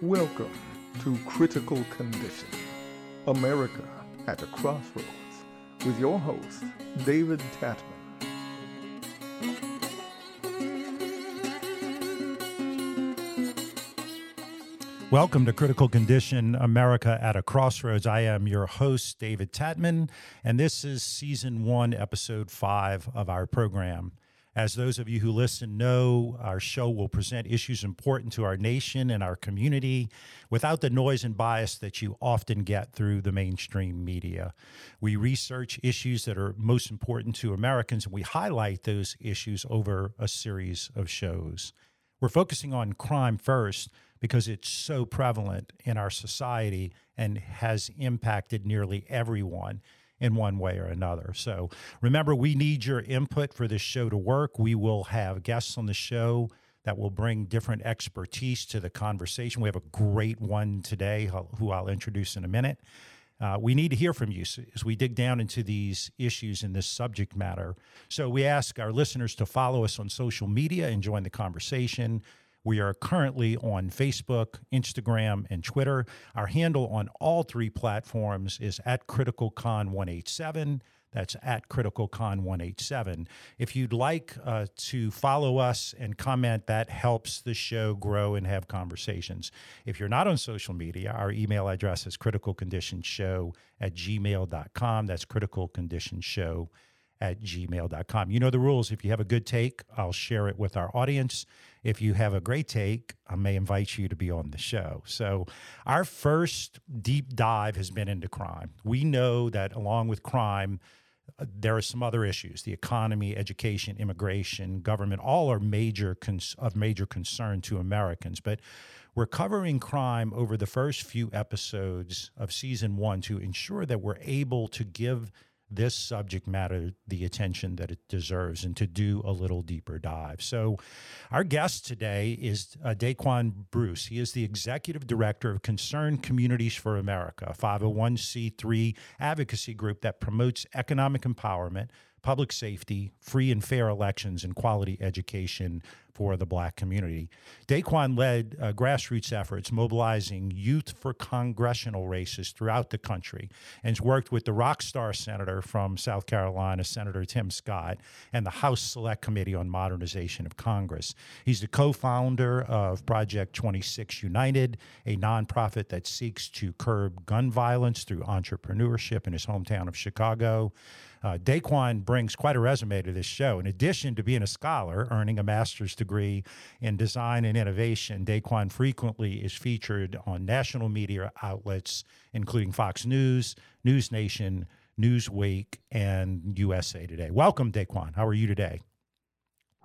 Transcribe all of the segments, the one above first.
Welcome to Critical Condition America at a Crossroads with your host, David Tatman. Welcome to Critical Condition America at a Crossroads. I am your host, David Tatman, and this is season one, episode five of our program. As those of you who listen know, our show will present issues important to our nation and our community without the noise and bias that you often get through the mainstream media. We research issues that are most important to Americans and we highlight those issues over a series of shows. We're focusing on crime first because it's so prevalent in our society and has impacted nearly everyone in one way or another. So remember, we need your input for this show to work. We will have guests on the show that will bring different expertise to the conversation. We have a great one today who I'll introduce in a minute. Uh, we need to hear from you as we dig down into these issues in this subject matter. So we ask our listeners to follow us on social media and join the conversation. We are currently on Facebook, Instagram, and Twitter. Our handle on all three platforms is at CriticalCon187. That's at CriticalCon187. If you'd like uh, to follow us and comment, that helps the show grow and have conversations. If you're not on social media, our email address is criticalconditionshow at gmail.com. That's criticalconditionshow at gmail.com. You know the rules. If you have a good take, I'll share it with our audience. If you have a great take, I may invite you to be on the show. So, our first deep dive has been into crime. We know that along with crime, uh, there are some other issues the economy education immigration government all are major cons- of major concern to americans but we're covering crime over the first few episodes of season one to ensure that we're able to give this subject matter the attention that it deserves and to do a little deeper dive. So, our guest today is uh, DaQuawn Bruce. He is the executive director of Concerned Communities for America, a 501c3 advocacy group that promotes economic empowerment public safety, free and fair elections, and quality education for the black community. DaQuawn led uh, grassroots efforts mobilizing youth for congressional races throughout the country and has worked with the rock star senator from South Carolina, Senator Tim Scott, and the House Select Committee on Modernization of Congress. He's the co founder of Project 26 United, a nonprofit that seeks to curb gun violence through entrepreneurship in his hometown of Chicago. Uh, DaQuawn brings quite a resume to this show. In addition to being a scholar, earning a master's degree in design and innovation, DaQuawn frequently is featured on national media outlets, including Fox News, News Nation, Newsweek, and USA Today. Welcome, DaQuawn. How are you today?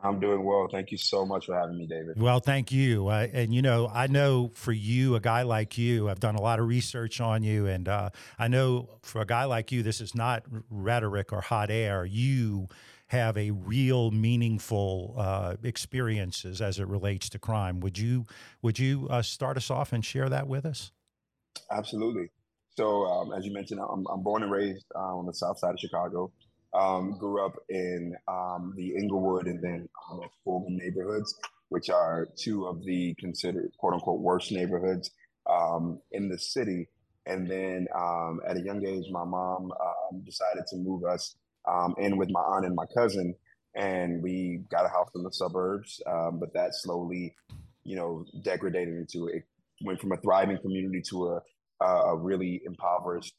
I'm doing well. Thank you so much for having me, David. Well, thank you. Uh, and you know, I know for you, a guy like you, I've done a lot of research on you, and uh, I know for a guy like you, this is not rhetoric or hot air. You have a real, meaningful uh, experiences as it relates to crime. Would you Would you uh, start us off and share that with us? Absolutely. So, um, as you mentioned, I'm, I'm born and raised uh, on the south side of Chicago um, grew up in um, the Englewood and then um, Fulton neighborhoods, which are two of the considered quote unquote worst neighborhoods um, in the city. And then um, at a young age, my mom um, decided to move us um, in with my aunt and my cousin, and we got a house in the suburbs. But that slowly, you know, degraded into it went from a thriving community to a, a really impoverished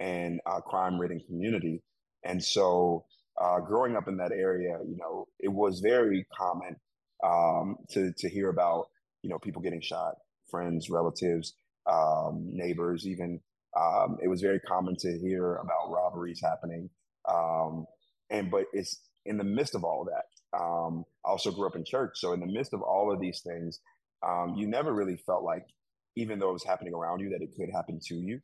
and uh, crime-ridden community. And so, uh, growing up in that area, you know, it was very common um, to to hear about you know people getting shot, friends, relatives, um, neighbors, even. Um, it was very common to hear about robberies happening, um, and but it's in the midst of all of that. Um, I also grew up in church, so in the midst of all of these things, um, you never really felt like, even though it was happening around you, that it could happen to you.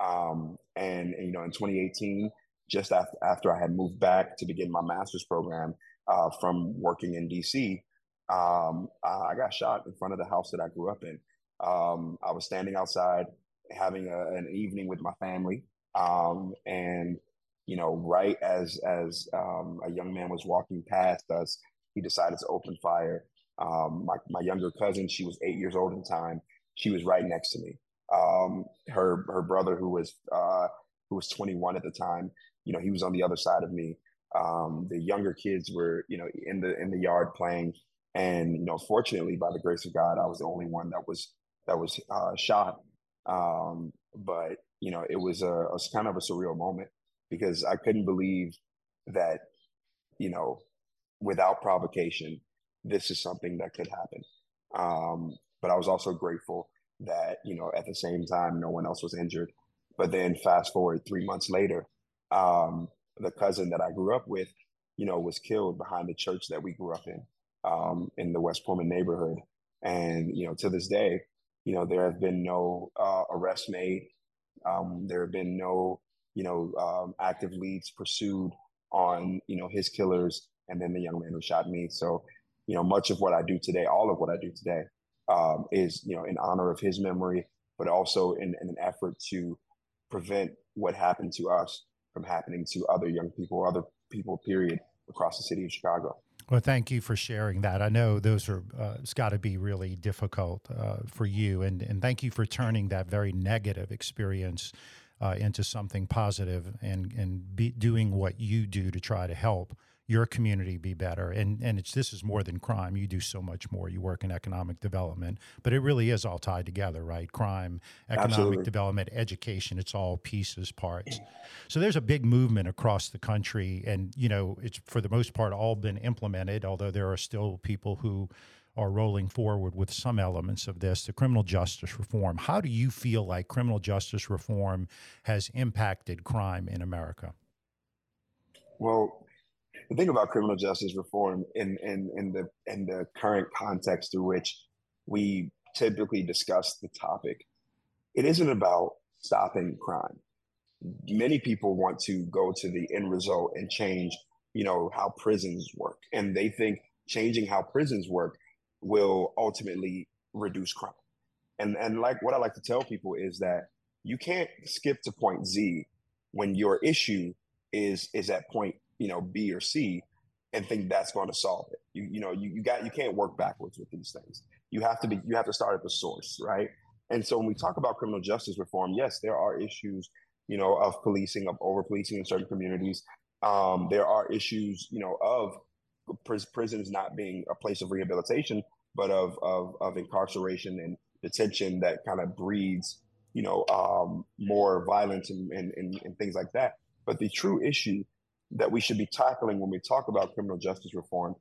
and, and you know, in 2018, just after, after I had moved back to begin my master's program uh, from working in DC, um, I got shot in front of the house that I grew up in. Um, I was standing outside having a, an evening with my family, um, and you know, right as as um, a young man was walking past us, he decided to open fire. Um, my my younger cousin, she was eight years old at the time. She was right next to me. Um, her her brother, who was uh, who was 21 at the time, you know, he was on the other side of me. Um, the younger kids were, you know, in the in the yard playing, and you know, fortunately, by the grace of God, I was the only one that was that was uh, shot. Um, but you know, it was a, it was kind of a surreal moment because I couldn't believe that, you know, without provocation, this is something that could happen. Um, but I was also grateful that, you know, at the same time, no one else was injured. But then fast forward three months later, um, the cousin that I grew up with, you know, was killed behind the church that we grew up in, um, in the West Pullman neighborhood. And, you know, to this day, you know, there have been no uh, arrests made. Um, there have been no, you know, um, active leads pursued on, you know, his killers and then the young man who shot me. So, you know, much of what I do today, all of what I do today, um, is, you know, in honor of his memory, but also in, in, an effort to prevent what happened to us from happening to other young people, or other people, period, across the city of Chicago. Well, thank you for sharing that. I know those are, uh, it's got to be really difficult uh, for you. And, and thank you for turning that very negative experience uh, into something positive and, and be doing what you do to try to help your community be better. And and it's this is more than crime. You do so much more. You work in economic development, but it really is all tied together, right? Crime, economic Absolutely. development, education. It's all pieces, parts. So there's a big movement across the country, and you know it's for the most part all been implemented. Although there are still people who are rolling forward with some elements of this, the criminal justice reform. How do you feel like criminal justice reform has impacted crime in America? Well, the thing about criminal justice reform in in in the in the current context through which we typically discuss the topic, it isn't about stopping crime. Many people want to go to the end result and change, you know, how prisons work, and they think changing how prisons work will ultimately reduce crime. And and like what I like to tell people is that you can't skip to point Z when your issue is is at point you know B or C and think that's going to solve it. You you know you, you got you can't work backwards with these things. You have to be you have to start at the source, right? And so when we talk about criminal justice reform, yes, there are issues, you know, of policing, of over policing in certain communities. Um, there are issues, you know, of pr- prisons not being a place of rehabilitation, but of of, of incarceration and detention that kind of breeds, you know, um, more violence and, and, and, and things like that. But the true issue that we should be tackling when we talk about criminal justice reform.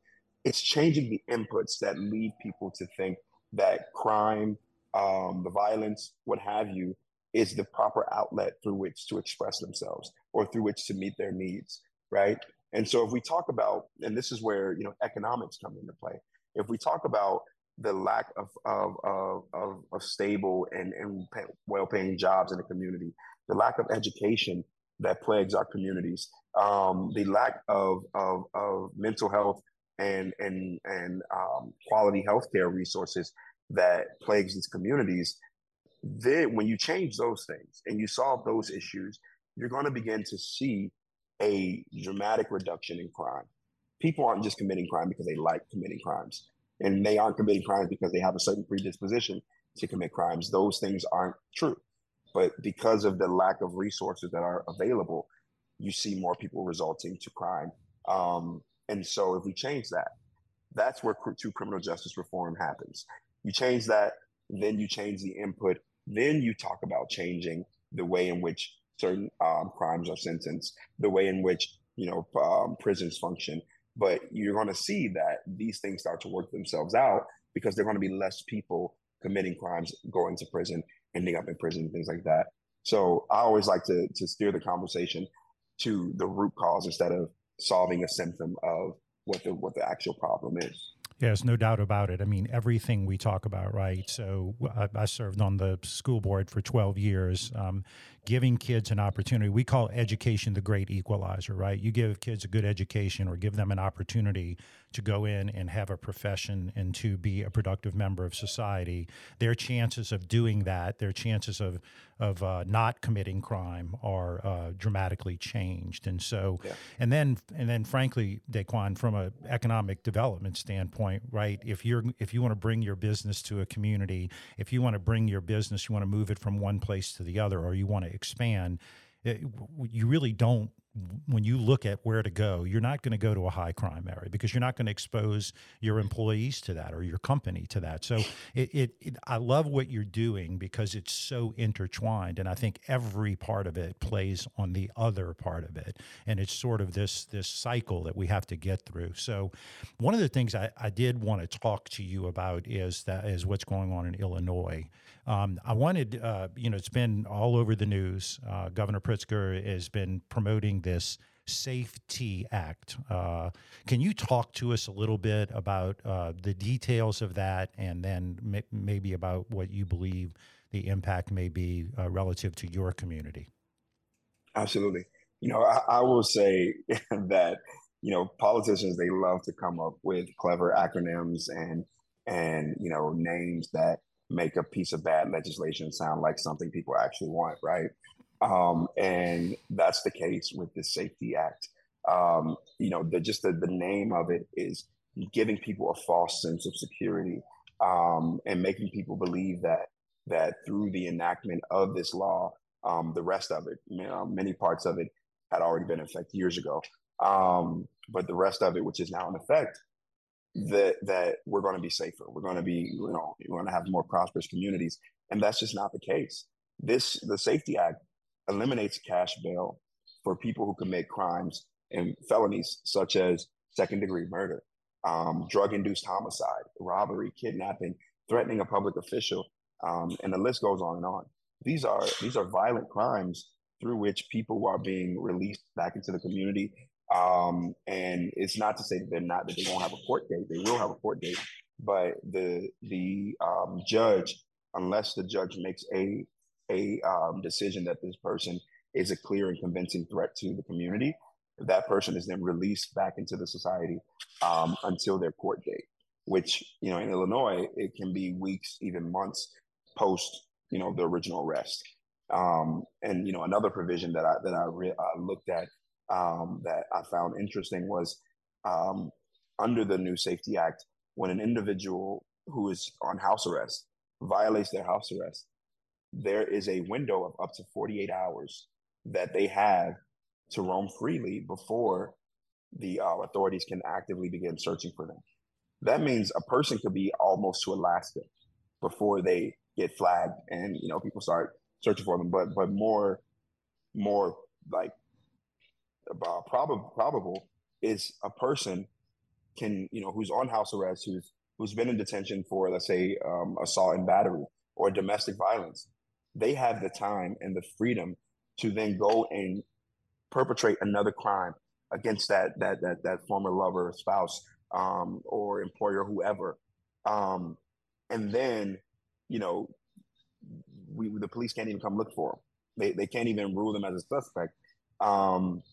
It's changing the inputs that lead people to think that crime, um, the violence, what have you, is the proper outlet through which to express themselves or through which to meet their needs, right? And so if we talk about, and this is where you know economics come into play. If we talk about the lack of of of, of, of stable and, and well-paying jobs in the community, the lack of education that plagues our communities, um, the lack of, of, of mental health and and and um, quality healthcare resources that plagues these communities. Then, when you change those things and you solve those issues, you're going to begin to see a dramatic reduction in crime. People aren't just committing crime because they like committing crimes, and they aren't committing crimes because they have a certain predisposition to commit crimes. Those things aren't true. But because of the lack of resources that are available, you see more people resulting to crime. Um, and so if we change that, that's where true criminal justice reform happens. You change that, then you change the input, then you talk about changing the way in which certain um, crimes are sentenced, the way in which you know um, prisons function. But you're going to see that these things start to work themselves out because there are going to be less people committing crimes, going to prison, ending up in prison, and things like that. So I always like to to steer the conversation to the root cause instead of solving a symptom of what the what the actual problem is. Yes, no doubt about it. I mean, everything we talk about, right? So I, I served on the school board for 12 years, um, giving kids an opportunity. We call education the great equalizer, right? You give kids a good education or give them an opportunity to go in and have a profession and to be a productive member of society. Their chances of doing that, their chances of of uh, not committing crime are uh, dramatically changed. And so, Yeah. and then, and then, frankly, DaQuawn, from an economic development standpoint, right? If you're if you want to bring your business to a community, if you want to bring your business, you want to move it from one place to the other, or you want to expand, it, you really don't when you look at where to go, you're not going to go to a high crime area because you're not going to expose your employees to that or your company to that. So it, it, it, I love what you're doing because it's so intertwined, and I think every part of it plays on the other part of it, and it's sort of this this cycle that we have to get through. So one of the things I, I did want to talk to you about is that is what's going on in Illinois. Um, I wanted, uh, you know, it's been all over the news. Uh, Governor Pritzker has been promoting this Safety Act. Uh, can you talk to us a little bit about uh, the details of that and then m- maybe about what you believe the impact may be uh, relative to your community? Absolutely. You know, I, I will say that, you know, politicians, they love to come up with clever acronyms and, and, you know, names that make a piece of bad legislation sound like something people actually want, right? Um, and that's the case with the Safety Act. Um, you know, the, just the, the name of it is giving people a false sense of security um, and making people believe that that through the enactment of this law, um, the rest of it, you know, many parts of it, had already been in effect years ago. Um, but the rest of it, which is now in effect, that that we're going to be safer. We're going to be, you know, we're going to have more prosperous communities, and that's just not the case. This the Safety Act eliminates cash bail for people who commit crimes and felonies such as second degree murder, um, drug induced homicide, robbery, kidnapping, threatening a public official, um, and the list goes on and on. These are these are violent crimes through which people are being released back into the community. Um, and it's not to say that they're not that they won't have a court date. They will have a court date, but the the um, judge, unless the judge makes a a um, decision that this person is a clear and convincing threat to the community, that person is then released back into the society um, until their court date. Which you know in Illinois it can be weeks, even months post you know the original arrest. Um, and you know another provision that I that I re- uh, looked at um, that I found interesting was um, under the new Safety Act, when an individual who is on house arrest violates their house arrest, there is a window of up to 48 hours that they have to roam freely before the uh, authorities can actively begin searching for them. That means a person could be almost to Alaska before they get flagged and you know people start searching for them. But but more more like uh, probable probable is a person can you know who's on house arrest who's who's been in detention for let's say um, assault and battery or domestic violence they have the time and the freedom to then go and perpetrate another crime against that that that that former lover spouse um, or employer whoever. Um, and then you know we the police can't even come look for them they, they can't even rule them as a suspect. Um,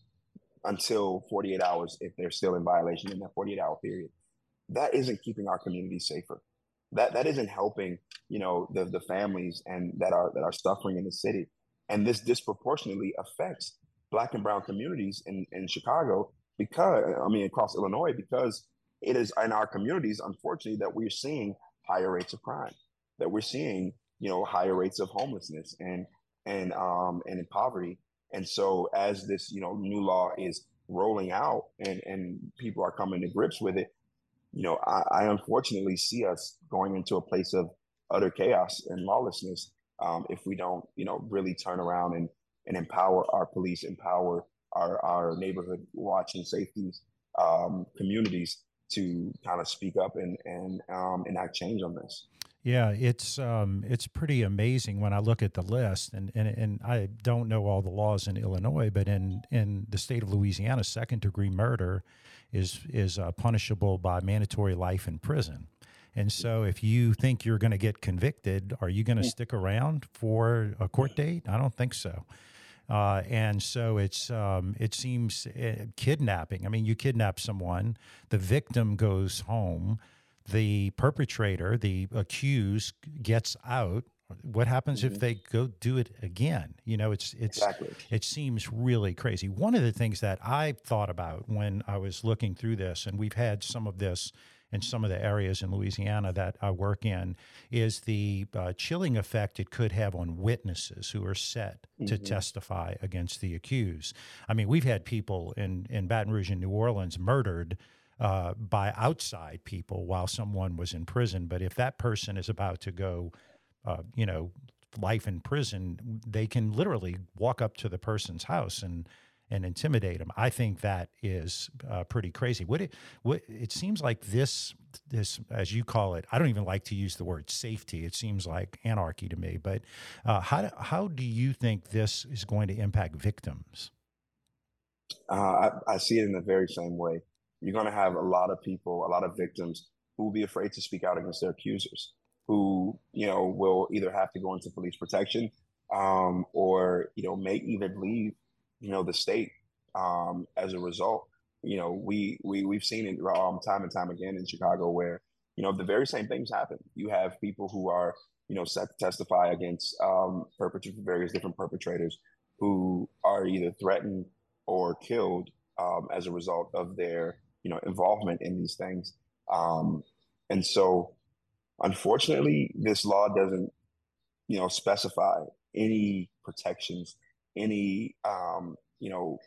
until 48 hours if they're still in violation in that 48 hour period. That isn't keeping our community safer. That that isn't helping, you know, the the families and that are that are suffering in the city. And this disproportionately affects black and brown communities in, in Chicago because I mean across Illinois, because it is in our communities, unfortunately, that we're seeing higher rates of crime, that we're seeing, you know, higher rates of homelessness and and um and in poverty and so as this, you know, new law is rolling out and, and people are coming to grips with it, you know, I, I unfortunately see us going into a place of utter chaos and lawlessness um, if we don't, you know, really turn around and, and empower our police, empower our, our neighborhood watch and safety um, communities to kind of speak up and, and um, enact change on this. Yeah, it's um, it's pretty amazing when I look at the list, and, and and I don't know all the laws in Illinois, but in in the state of Louisiana, second degree murder is is uh, punishable by mandatory life in prison. And so, if you think you're going to get convicted, are you going to stick around for a court date? I don't think so. Uh, and so it's um, it seems uh, kidnapping. I mean, you kidnap someone, the victim goes home the perpetrator, the accused, gets out what happens mm-hmm. if they go do it again? You know, it's it's exactly. it seems really crazy. One of the things that I thought about when I was looking through this, and we've had some of this in some of the areas in Louisiana that I work in, is the uh, chilling effect it could have on witnesses who are set mm-hmm. to testify against the accused. I mean, we've had people in in Baton Rouge and New Orleans murdered uh, by outside people while someone was in prison. But if that person is about to go, uh, you know, life in prison, they can literally walk up to the person's house and and intimidate them. I think that is uh, pretty crazy. What it what it seems like this this as you call it. I don't even like to use the word safety. It seems like anarchy to me. But uh, how how do you think this is going to impact victims? Uh, I, I see it in the very same way you're going to have a lot of people, a lot of victims who will be afraid to speak out against their accusers, who, you know, will either have to go into police protection um, or, you know, may even leave, you know, the state um, as a result. You know, we, we, we've seen it um, time and time again in Chicago where, you know, the very same things happen. You have people who are, you know, set to testify against um, perpetrators, various different perpetrators who are either threatened or killed um, as a result of their you know involvement in these things. Um, and so unfortunately this law doesn't you know specify any protections any um, you know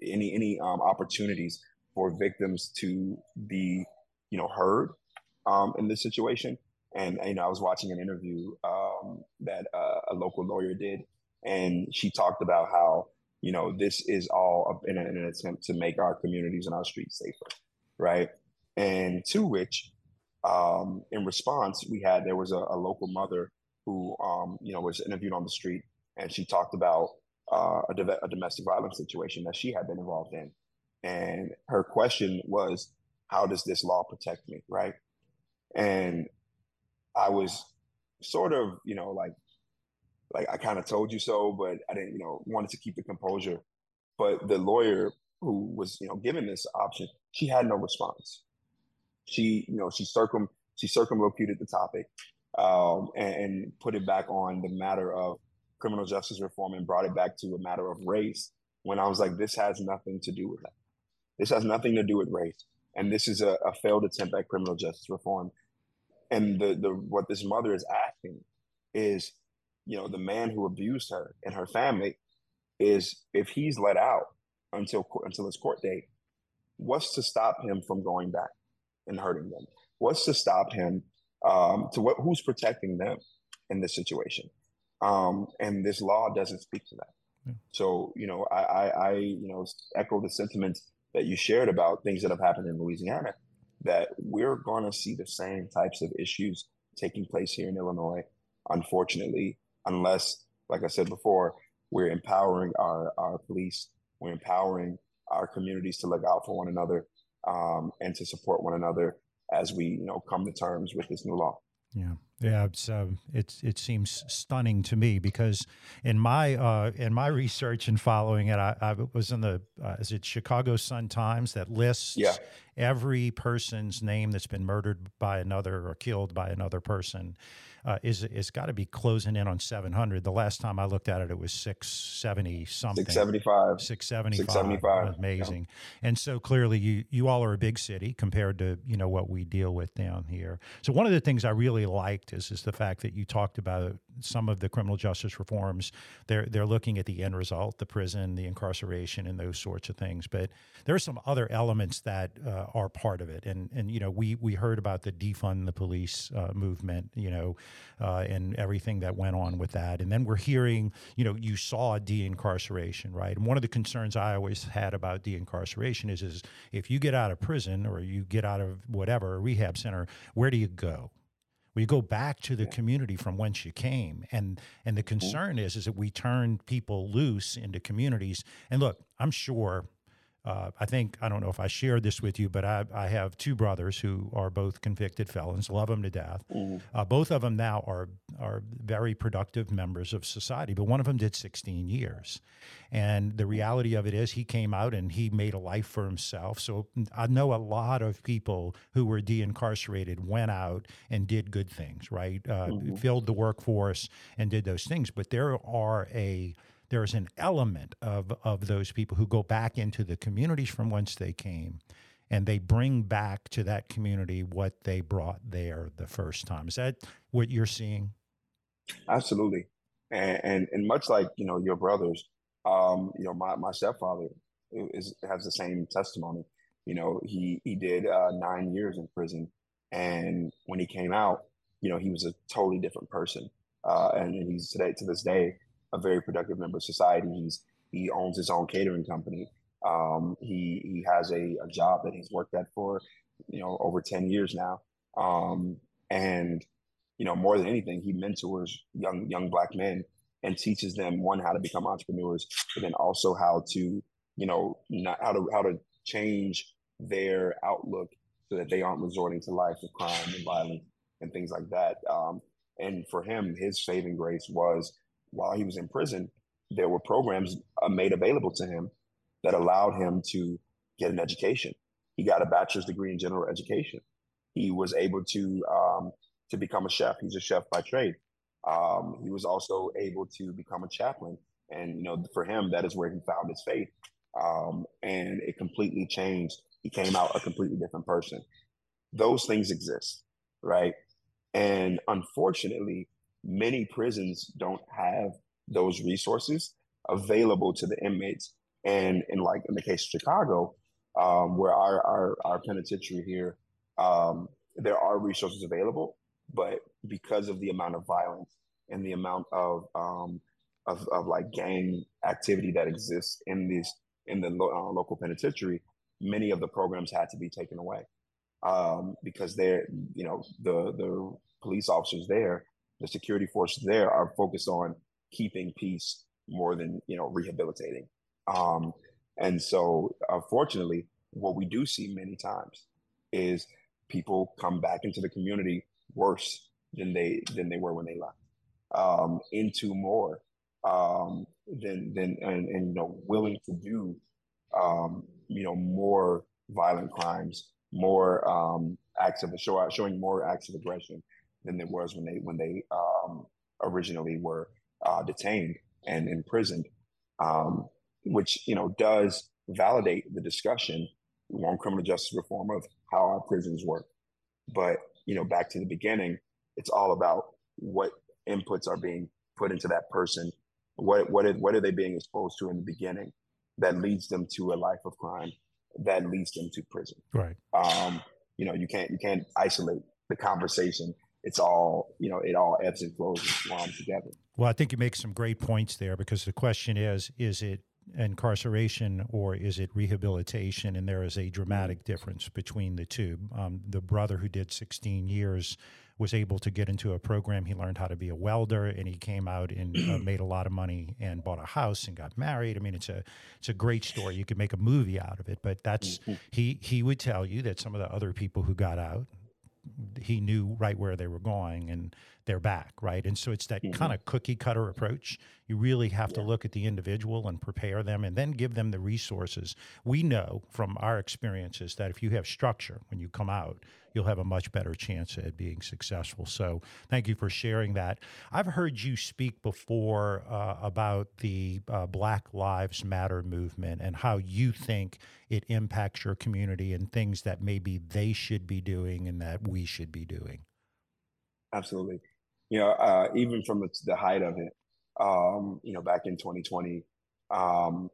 any any um, opportunities for victims to be you know heard um, in this situation. And you know i was watching an interview um, that uh, a local lawyer did and she talked about how you know, this is all in, an attempt to make our communities and our streets safer, right? And to which, um, in response, we had there was a, a local mother who, um, you know, was interviewed on the street, and she talked about uh, a, a domestic violence situation that she had been involved in, and her question was, "How does this law protect me?" Right? And I was sort of, you know, like like I kind of told you so, but I didn't, you know, wanted to keep the composure. But the lawyer who was, you know, given this option, she had no response. She, you know, she circum she circumlocuted the topic um, and, and put it back on the matter of criminal justice reform and brought it back to a matter of race. When I was like, this has nothing to do with that. This has nothing to do with race, and this is a, a failed attempt at criminal justice reform. And the the what this mother is asking is you know, the man who abused her and her family is if he's let out until until his court date, what's to stop him from going back and hurting them? What's to stop him? Um, to what? Who's protecting them in this situation? Um, and this law doesn't speak to that. Yeah. So you know, I, I, I you know echo the sentiments that you shared about things that have happened in Louisiana. That we're going to see the same types of issues taking place here in Illinois. Unfortunately, unless, like I said before, we're empowering our, our police, we're empowering our communities to look out for one another um, and to support one another as we, you know, come to terms with this new law. Yeah, yeah, it's uh, it's it seems stunning to me because in my uh, in my research and following it, I, I was in the uh, is it Chicago Sun Times that lists yeah. every person's name that's been murdered by another or killed by another person, uh, is is got to be closing in on 700. The last time I looked at it, it was 670 something. 675. 675. 675. Amazing. Yeah. And so clearly, you you all are a big city compared to you know what we deal with down here. So one of the things I really liked is is the fact that you talked about some of the criminal justice reforms. They're they're looking at the end result, the prison, the incarceration, and those sorts of things. But there are some other elements that uh, are part of it. And and you know we we heard about the defund the police uh, movement. You know uh, and everything that went on with that. And then we're hearing, you know, you saw de-incarceration, right? And one of the concerns I always had about de-incarceration is, is if you get out of prison or you get out of whatever a rehab center, where do you go? Well, you go back to the community from whence you came, and and the concern is is that we turn people loose into communities. And look, I'm sure uh, I think I don't know if I shared this with you, but I, I have two brothers who are both convicted felons. Love them to death. Mm. Uh, both of them now are are very productive members of society, but one of them did 16 years, and the reality of it is he came out and he made a life for himself. So I know a lot of people who were de-incarcerated went out and did good things, right? Uh, mm-hmm. Filled the workforce and did those things, but there are a there's an element of, of those people who go back into the communities from whence they came and they bring back to that community what they brought there the first time. Is that what you're seeing? Absolutely. And, and, and much like, you know, your brothers, um, you know, my, my stepfather is, has the same testimony. You know, he, he did uh, nine years in prison. And when he came out, you know, he was a totally different person. Uh, and he's today, to this day, a very productive member of society. He's he owns his own catering company. Um, he he has a, a, job that he's worked at for you know over ten years now, um, and you know more than anything, he mentors young young black men and teaches them one how to become entrepreneurs, but then also how to you know not how to how to change their outlook so that they aren't resorting to life of crime and violence and things like that. Um, and for him, his saving grace was while he was in prison, there were programs uh, made available to him that allowed him to get an education. He got a bachelor's degree in general education. He was able to um, to become a chef. He's a chef by trade. Um, he was also able to become a chaplain, and you know, for him, that is where he found his faith, um, and it completely changed. He came out a completely different person. Those things exist, right? And unfortunately, many prisons don't have those resources available to the inmates. And in like in the case of Chicago, um, where our, our, our penitentiary here, um, there are resources available, but because of the amount of violence and the amount of um, of, of like gang activity that exists in these in the lo- uh, local penitentiary, many of the programs had to be taken away um, because they're you know the the police officers there the security forces there are focused on keeping peace more than you know rehabilitating. Um, and so, unfortunately, what we do see many times is people come back into the community worse than they than they were when they left, um, into more um, than than and, and you know willing to do um, you know more violent crimes, more um, acts of show, showing more acts of aggression than there was when they when they um, originally were uh, detained and imprisoned, um, which you know does validate the discussion on criminal justice reform of how our prisons work. But you know, back to the beginning, it's all about what inputs are being put into that person. What what are, what are they being exposed to in the beginning that leads them to a life of crime, that leads them to prison. Right. Um, you know, you can't you can't isolate the conversation it's all you know it all ebbs and flows and along together. Well i think you make some great points there because the question is is it incarceration or is it rehabilitation? And there is a dramatic difference between the two. Um, the brother who did 16 years was able to get into a program. He learned how to be a welder and he came out and uh, made a lot of money and bought a house and got married. I mean it's a it's a great story. You could make a movie out of it but that's mm-hmm. he he would tell you that some of the other people who got out he knew right where they were going and they're back, right? And so it's that mm-hmm. kind of cookie cutter approach. You really have yeah. to look at the individual and prepare them and then give them the resources. We know from our experiences that if you have structure when you come out, you'll have a much better chance at being successful. So thank you for sharing that. I've heard you speak before uh, about the uh, Black Lives Matter movement and how you think it impacts your community and things that maybe they should be doing and that we should be doing. Absolutely you know, uh, even from the, height of it, um, you know, back in 2020, um,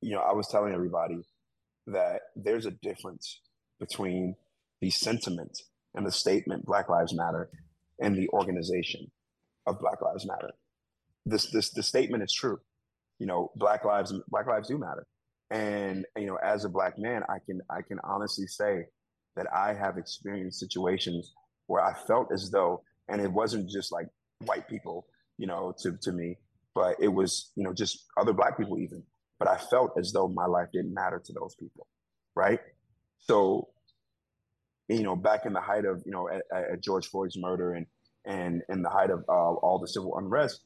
you know, I was telling everybody that there's a difference between the sentiment and the statement Black Lives Matter and the organization of Black Lives Matter. This this the statement is true. You know, Black lives Black lives do matter. And you know, as a black man, I can I can honestly say that I have experienced situations where I felt as though and it wasn't just like white people, you know, to to me, but it was you know just other black people even but I felt as though my life didn't matter to those people, right? So, you know, back in the height of you know at, at George Floyd's murder and and in the height of uh, all the civil unrest,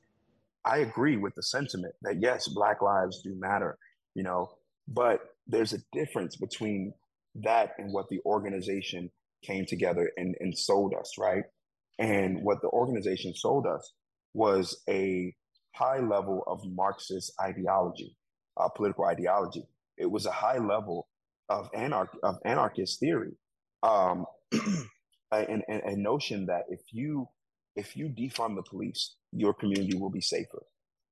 I agree with the sentiment that yes, Black lives do matter, you know, but there's a difference between that and what the organization came together and, and sold us, right? And what the organization sold us was a high level of Marxist ideology, uh, political ideology. It was a high level of anarch of anarchist theory, um, and, a notion that if you if you defund the police, your community will be safer.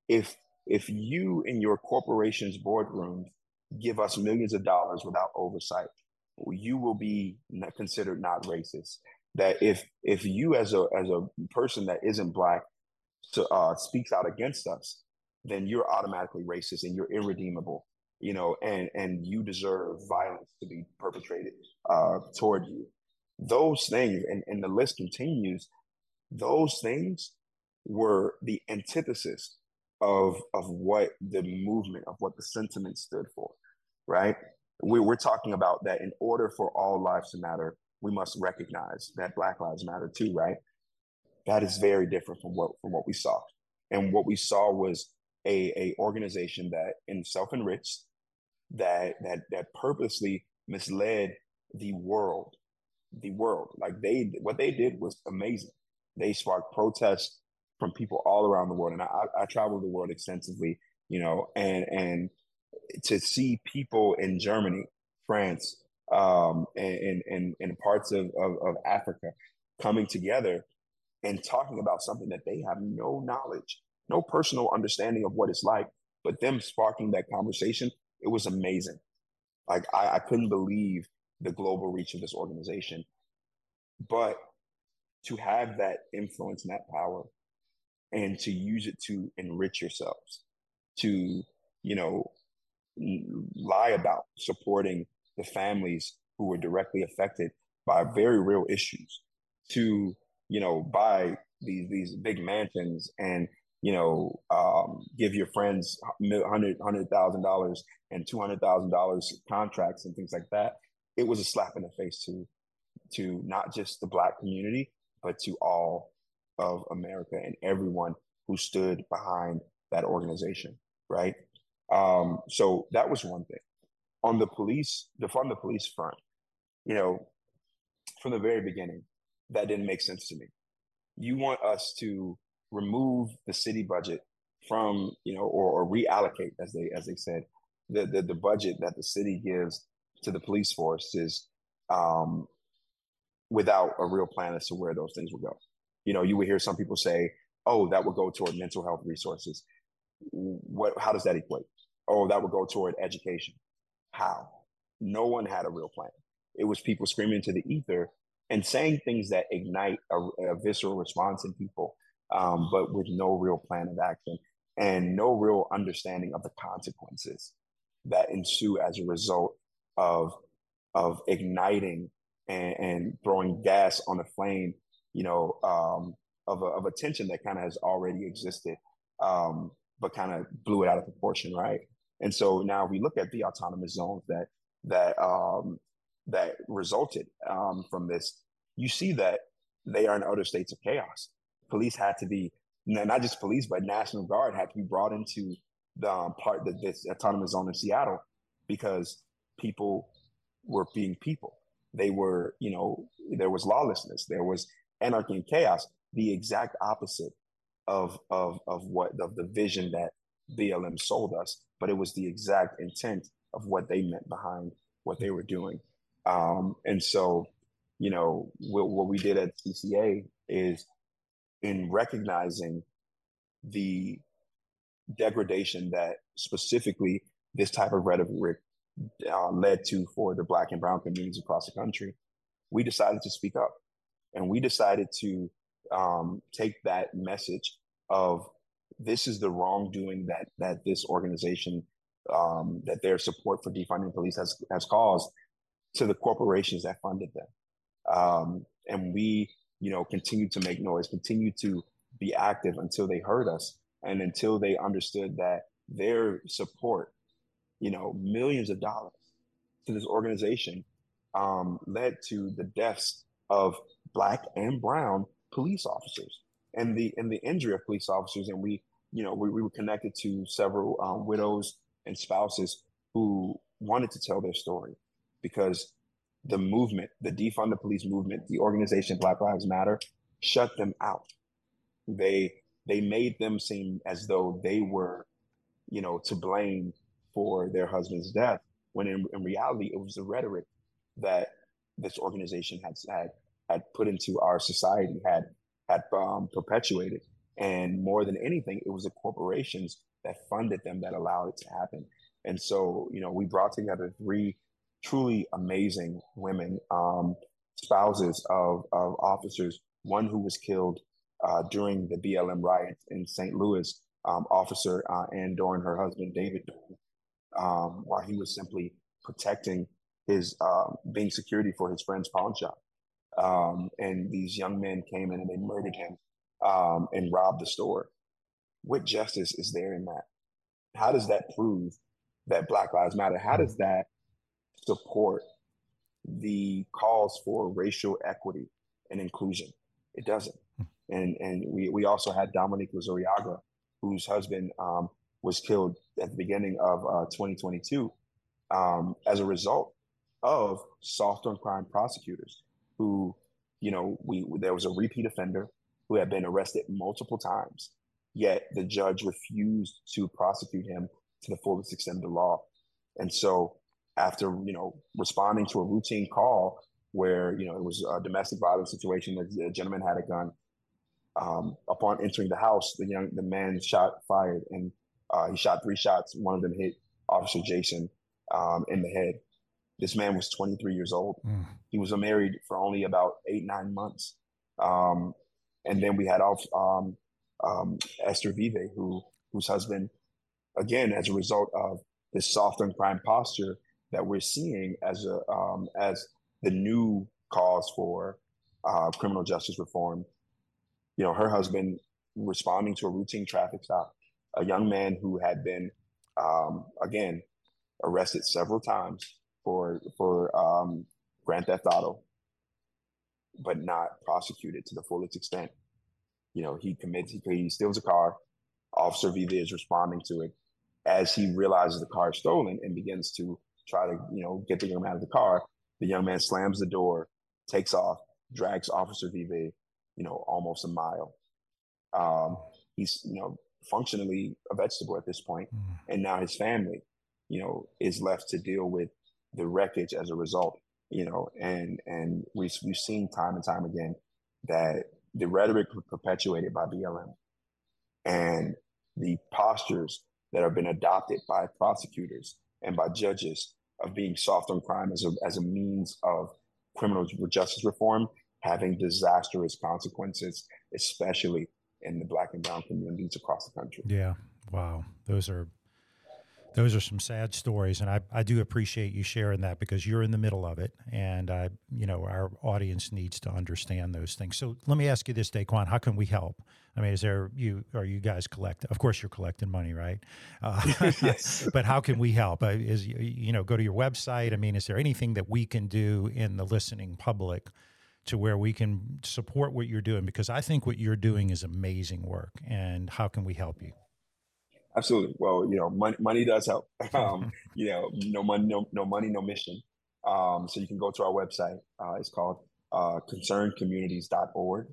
If if you in your corporation's boardroom give us millions of dollars without oversight, you will be considered not racist. That if if you as a as a person that isn't black uh, speaks out against us, then you're automatically racist and you're irredeemable. You know, and and you deserve violence to be perpetrated uh, toward you. Those things, and, and the list continues. Those things were the antithesis of of what the movement of what the sentiment stood for, right? we, we're talking about that in order for all lives to matter, we must recognize that Black Lives Matter too, right? That is very different from what from what we saw, and what we saw was a a organization that in self enriched, that that that purposely misled the world, the world. Like they what they did was amazing. They sparked protests from people all around the world, and I, I travel the world extensively, you know, and and to see people in Germany, France, um, and, and, and parts of, of, of Africa coming together and talking about something that they have no knowledge, no personal understanding of what it's like, but them sparking that conversation, it was amazing. Like I, I couldn't believe the global reach of this organization. But to have that influence and that power and to use it to enrich yourselves, to, you know, lie about supporting the families who were directly affected by very real issues to you know buy these these big mansions and you know um, give your friends hundred hundred thousand dollars and two hundred thousand dollars contracts and things like that it was a slap in the face to to not just the black community but to all of america and everyone who stood behind that organization right um, so that was one thing. On the police, the from the police front, you know, from the very beginning, that didn't make sense to me. You want us to remove the city budget from, you know, or, or reallocate, as they as they said, the, the the budget that the city gives to the police force is um, without a real plan as to where those things will go. You know, you would hear some people say, "Oh, that would go toward mental health resources." What? How does that equate? oh, that would go toward education. How? No one had a real plan. It was people screaming into the ether and saying things that ignite a, a visceral response in people, um, but with no real plan of action and no real understanding of the consequences that ensue as a result of of igniting and, and throwing gas on a flame, you know, um, of a, of a tension that kind of has already existed, um, but kind of blew it out of proportion, right? And so now we look at the autonomous zones that that um, that resulted um, from this. You see that they are in other states of chaos. Police had to be not just police, but National Guard had to be brought into the um, part that this autonomous zone in Seattle because people were being people. They were, you know, there was lawlessness, there was anarchy and chaos. The exact opposite of of of what of the vision that BLM sold us but it was the exact intent of what they meant behind what they were doing. Um, and so, you know, what, what we did at CCA is in recognizing the degradation that specifically this type of rhetoric uh, led to for the Black and Brown communities across the country, we decided to speak up. And we decided to um, take that message of this is the wrongdoing that that this organization um, that their support for defunding police has has caused to the corporations that funded them. Um, and we, you know, continue to make noise, continue to be active until they heard us and until they understood that their support you know, millions of dollars to this organization um, led to the deaths of black and brown police officers and the and the injury of police officers. And we, you know, we, we were connected to several um, widows and spouses who wanted to tell their story because the movement, the defund the police movement, the organization Black Lives Matter, shut them out. They they made them seem as though they were, you know, to blame for their husband's death, when in, in reality it was the rhetoric that this organization had had had put into our society, had had um, perpetuated, and more than anything, it was the corporations that funded them that allowed it to happen. And so, you know, we brought together three truly amazing women, um, spouses of, of officers, one who was killed uh, during the BLM riots in St. Louis, um, Officer uh, Ann Dorn, her husband David um, while he was simply protecting his uh, being security for his friend's pawn shop. Um, and these young men came in and they murdered him um, and robbed the store. What justice is there in that? How does that prove that Black Lives Matter? How does that support the calls for racial equity and inclusion? It doesn't. Hmm. And and we, we also had Dominique Lizarriaga, whose husband um, was killed at the beginning of uh, 2022 um, as a result of soft on crime prosecutors who, you know, we there was a repeat offender who had been arrested multiple times, yet the judge refused to prosecute him to the fullest extent of the law. And so after, you know, responding to a routine call where, you know, it was a domestic violence situation, that the gentleman had a gun. Um, upon entering the house, the young the man shot fired and uh, he shot three shots. One of them hit Officer Jason um, in the head. This man was 23 years old. Mm. He was married for only about eight, nine months. Um, and then we had off um, um, Esther Vive, who whose husband, again, as a result of this soft on crime posture that we're seeing as a um, as the new cause for uh, criminal justice reform. You know, her husband responding to a routine traffic stop, a young man who had been, um, again, arrested several times for for um, grand theft auto, but not prosecuted to the fullest extent. You know, he commits, he, he steals a car. Officer Viva is responding to it as he realizes the car is stolen and begins to try to, you know, get the young man out of the car. The young man slams the door, takes off, drags Officer Vive, you know, almost a mile. Um, he's, you know, functionally a vegetable at this point. Mm. And now his family, you know, is left to deal with the wreckage as a result, you know, and and we, we've seen time and time again that the rhetoric perpetuated by BLM and the postures that have been adopted by prosecutors and by judges of being soft on crime as a, as a means of criminal justice reform having disastrous consequences, especially in the black and brown communities across the country. Yeah. Wow. Those are those are some sad stories and I, I do appreciate you sharing that because you're in the middle of it and I you know our audience needs to understand those things. So let me ask you this DaQuawn how can we help? I mean is there you are you guys collect of course you're collecting money right? Uh, yes. but how can we help? Is you know go to your website. I mean is there anything that we can do in the listening public to where we can support what you're doing? Because I think what you're doing is amazing work and how can we help you Absolutely. Well, you know, money, money does help. Um, you know, no money, no, no money, no mission. Um, so you can go to our website. Uh, it's called uh, concernedcommunities.org.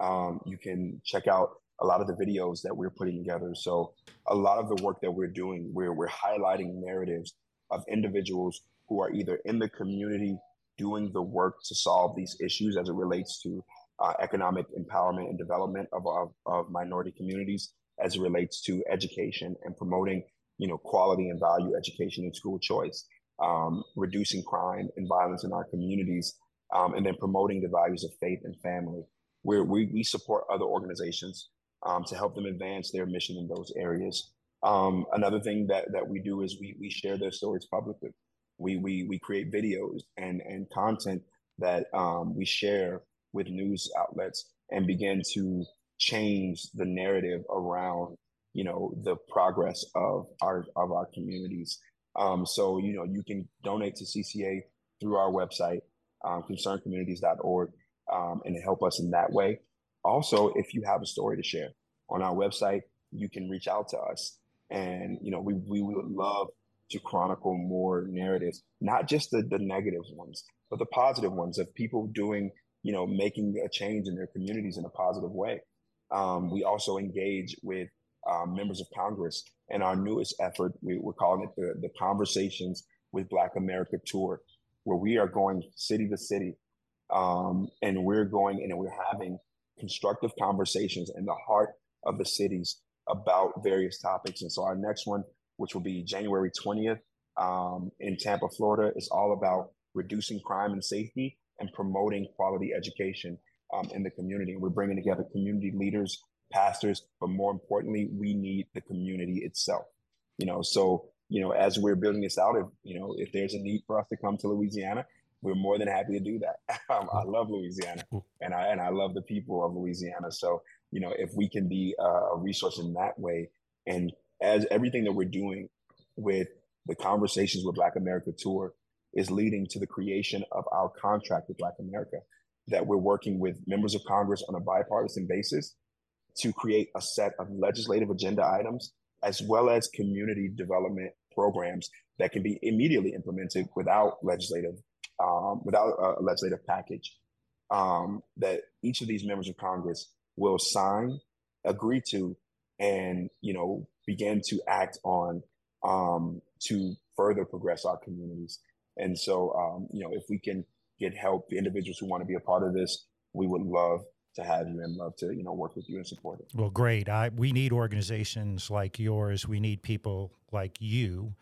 Um, you can check out a lot of the videos that we're putting together. So a lot of the work that we're doing, we're, we're highlighting narratives of individuals who are either in the community doing the work to solve these issues as it relates to uh, economic empowerment and development of, of, of minority communities as it relates to education and promoting, you know, quality and value education and school choice, um, reducing crime and violence in our communities, um, and then promoting the values of faith and family. Where we, we support other organizations um, to help them advance their mission in those areas. Um, another thing that, that we do is we, we share their stories publicly. We, we, we create videos and, and content that um, we share with news outlets and begin to change the narrative around you know the progress of our of our communities Um, so, you know, you can donate to CCA through our website, um, concernedcommunities.org, um, and help us in that way. Also, if you have a story to share on our website, you can reach out to us. And, you know, we, we would love to chronicle more narratives, not just the, the negative ones, but the positive ones of people doing, you know, making a change in their communities in a positive way. Um, we also engage with um, members of Congress. And our newest effort, we, are calling it the, the Conversations with Black America Tour, where we are going city to city. Um, and we're going and we're having constructive conversations in the heart of the cities about various topics. And so our next one, which will be January 20th um, in Tampa, Florida, is all about reducing crime and safety and promoting quality education um, in the community. We're bringing together community leaders, pastors, but more importantly, we need the community itself. You know, so you know, as we're building this out, if you know, if there's a need for us to come to Louisiana, we're more than happy to do that. Um, I love Louisiana, and I and I love the people of Louisiana. So you know, if we can be a resource in that way, and as everything that we're doing with the conversations with Black America Tour is leading to the creation of our contract with Black America, that we're working with members of Congress on a bipartisan basis to create a set of legislative agenda items as well as community development programs that can be immediately implemented without legislative um, without a legislative package um, that each of these members of Congress will sign, agree to, and you know begin to act on um, to further progress our communities. And so, um, you know, if we can get help, the individuals who want to be a part of this, we would love to have you and love to you know work with you and support it. Well, great. I we need organizations like yours. We need people like you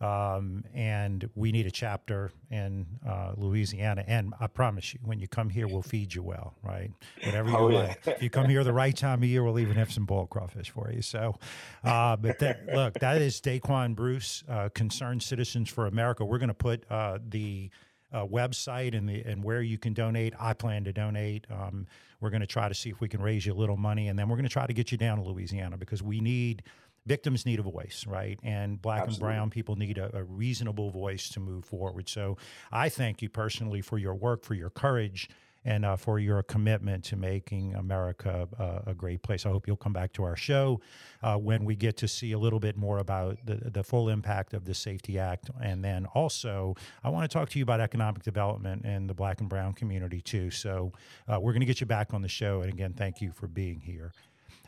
um, and we need a chapter in uh, Louisiana. And I promise you, when you come here, we'll feed you well, right? Whatever you oh, like. Yeah. if you come here the right time of year, we'll even have some boiled crawfish for you. So, uh, but that, look, that is DaQuawn Bruce, uh, Concerned Citizens for America. We're going to put uh, the uh, website and the and where you can donate. I plan to donate. Um, we're going to try to see if we can raise you a little money, and then we're going to try to get you down to Louisiana because we need victims need a voice, right? And black Absolutely. and brown people need a, a, reasonable voice to move forward. So I thank you personally for your work, for your courage, and uh, for your commitment to making America uh, a great place. I hope you'll come back to our show uh, when we get to see a little bit more about the, the full impact of the Safety Act. And then also, I want to talk to you about economic development in the black and brown community too. So uh, we're going to get you back on the show. And again, thank you for being here.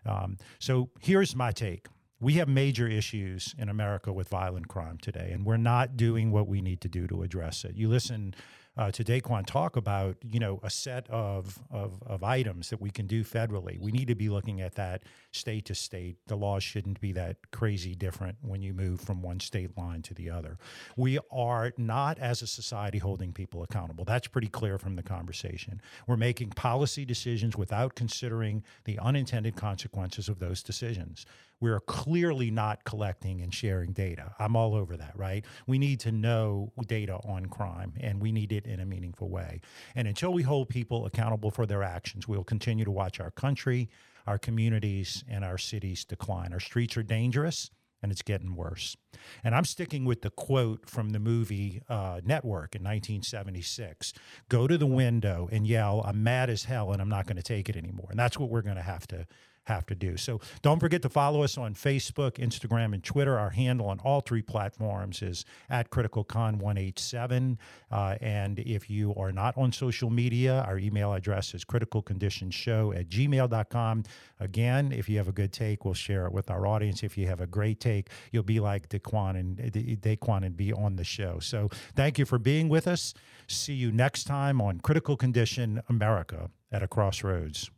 Um, so here's my take we have major issues in America with violent crime today, and we're not doing what we need to do to address it. You listen uh, to DaQuawn talk about, you know, a set of, of, of items that we can do federally. We need to be looking at that state to state. The laws shouldn't be that crazy different when you move from one state line to the other. We are not, as a society, holding people accountable. That's pretty clear from the conversation. We're making policy decisions without considering the unintended consequences of those decisions we're clearly not collecting and sharing data. I'm all over that, right? We need to know data on crime and we need it in a meaningful way. And until we hold people accountable for their actions, we'll continue to watch our country, our communities, and our cities decline. Our streets are dangerous and it's getting worse. And I'm sticking with the quote from the movie uh, Network in 1976 Go to the window and yell, I'm mad as hell and I'm not going to take it anymore. And that's what we're going to have to have to do. So don't forget to follow us on Facebook, Instagram, and Twitter. Our handle on all three platforms is at CriticalCon187. Uh, and if you are not on social media, our email address is criticalconditionshow at gmail.com. Again, if you have a good take, we'll share it with our audience. If you have a great take, you'll be like DaQuawn and DaQuawn and be on the show. So thank you for being with us. See you next time on Critical Condition America at a Crossroads.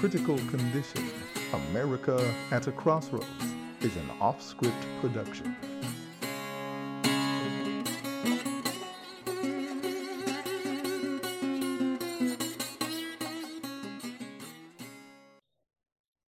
Critical Condition America at a Crossroads is an off script production.